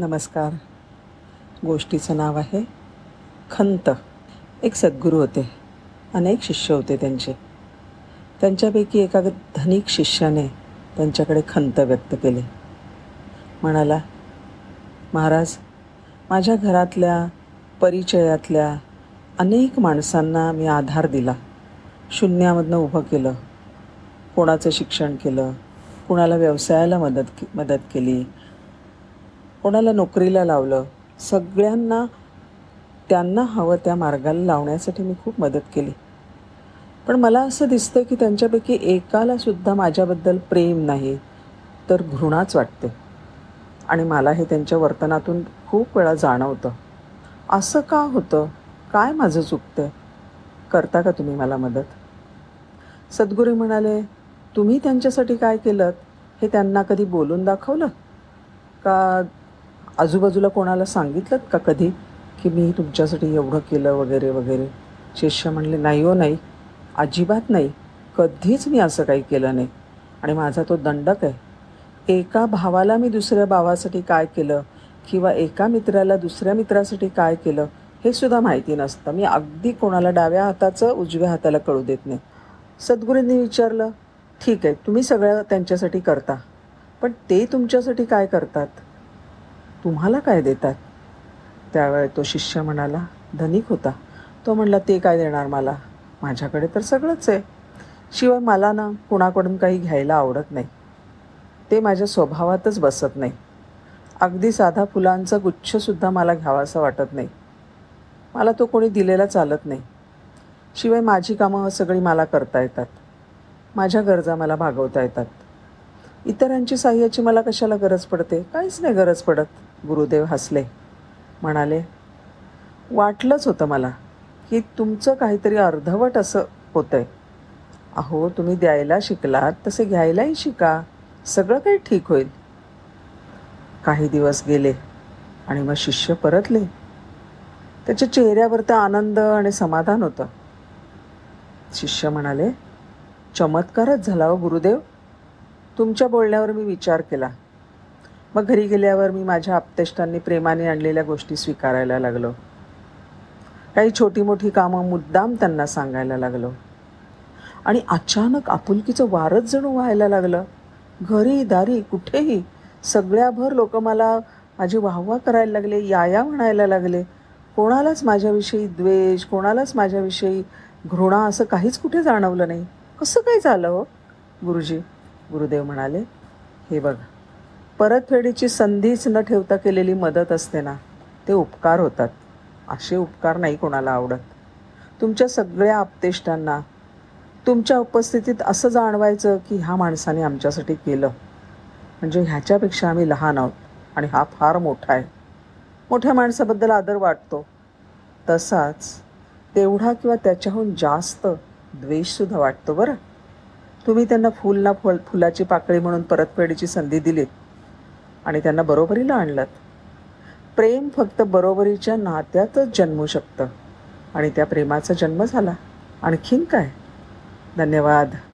नमस्कार. गोष्टीचं नाव आहे खंत. एक सद्गुरू होते. अनेक शिष्य होते त्यांचे. त्यांच्यापैकी एका धनिक शिष्याने त्यांच्याकडे खंत व्यक्त केली. म्हणाला महाराज माझ्या घरातल्या परिचयातल्या अनेक माणसांना मी आधार दिला. शून्यामधनं उभं केलं. कोणाचं शिक्षण केलं? कोणाला व्यवसायाला मदत के मदत केली? कोणाला नोकरीला लावलं सगळ्यांना त्यांना हवं त्या मार्गाला लावण्यासाठी मी खूप मदत केली. पण मला असं दिसतं की त्यांच्यापैकी एकाला सुद्धा माझ्याबद्दल प्रेम नाही तर घृणाच वाटते. आणि मला हे त्यांच्या वर्तनातून खूप वेळा जाणवतं. असं का होतं? काय माझं चुकतं करता का तुम्ही मला मदत? सद्गुरू म्हणाले तुम्ही त्यांच्यासाठी काय केलं हे त्यांना कधी बोलून दाखवलं? का आजूबाजूला कोणाला सांगितलं का कधी? की मी तुमच्यासाठी एवढं केलं वगैरे वगैरे. शिष्य म्हणले नाही हो नाही. अजिबात नाही. कधीच मी असं काही केलं नाही. आणि माझा तो दंडक आहे. एका भावाला मी दुसऱ्या भावासाठी काय केलं? किंवा एका मित्राला दुसऱ्या मित्रासाठी काय केलं? हे सुद्धा माहिती नसतं. मी अगदी कोणाला डाव्या हाताचं उजव्या हाताला कळू देत नाही. सद्गुरूंनी विचारलं ठीक आहे तुम्ही सगळं त्यांच्यासाठी करता. पण ते तुमच्यासाठी काय करतात? तुम्हाला काय देतात? त्यावेळी तो शिष्य म्हणाला धनिक होता. तो म्हणला ते काय देणार मला? माझ्याकडे तर सगळंच आहे. शिवाय मला ना कुणाकडून काही घ्यायला आवडत नाही. ते माझ्या स्वभावातच बसत नाही. अगदी साधा फुलांचा गुच्छसुद्धा मला घ्यावासा वाटत नाही. मला तो कोणी दिलेला चालत नाही. शिवाय माझी कामं सगळी मला करता येतात. माझ्या गरजा मला भागवता येतात. इतरांची साह्याची मला कशाला गरज पडते? काहीच नाही गरज पडत. गुरुदेव हसले. म्हणाले वाटलंच होतं मला की तुमचं काहीतरी अर्धवट असं होतं आहे अहो तुम्ही द्यायला शिकलात तसे घ्यायलाही शिका. सगळं काही ठीक होईल. काही दिवस गेले आणि मग शिष्य परतले. त्याच्या चेहऱ्यावर तर आनंद आणि समाधान होतं. शिष्य म्हणाले चमत्कारच झाला हो गुरुदेव. तुमच्या बोलण्यावर मी विचार केला. मग घरी गेल्यावर मी माझ्या आप्तेष्टांनी प्रेमाने आणलेल्या गोष्टी स्वीकारायला लागलो. काही छोटी मोठी कामं मुद्दाम त्यांना सांगायला लागलो. आणि अचानक आपुलकीचं वारच जणू व्हायला लागलं. घरी दारी कुठेही सगळ्याभर लोक मला माझी वाहवा करायला लागले याया म्हणायला लागले. कोणालाच माझ्याविषयी द्वेष कोणालाच माझ्याविषयी घृणा असं काहीच कुठे जाणवलं नाही. कसं काय झालं हो? गुरुजी गुरुदेव म्हणाले हे बघ परतफेडीची संधीच न ठेवता केलेली मदत असते ना ते उपकार होतात. असे उपकार नाही कोणाला आवडत. तुमच्या सगळ्या आपतेष्टांना तुमच्या उपस्थितीत असं जाणवायचं की ह्या माणसाने आमच्यासाठी केलं. म्हणजे ह्याच्यापेक्षा आम्ही लहान आहोत आणि हा फार मोठा आहे. मोठ्या माणसाबद्दल आदर वाटतो. तसाच तेवढा किंवा त्याच्याहून जास्त द्वेषसुद्धा वाटतो बरं. तुम्ही त्यांना फुल ना फुल फुलाची पाकळी म्हणून परतफेडीची संधी दिलीत. आणि त्यांना बरोबरीला आणलं प्रेम फक्त बरोबरीच्या नात्यातच जन्मू शकतं. आणि त्या प्रेमाचा जन्म झाला. आणखीन काय? धन्यवाद.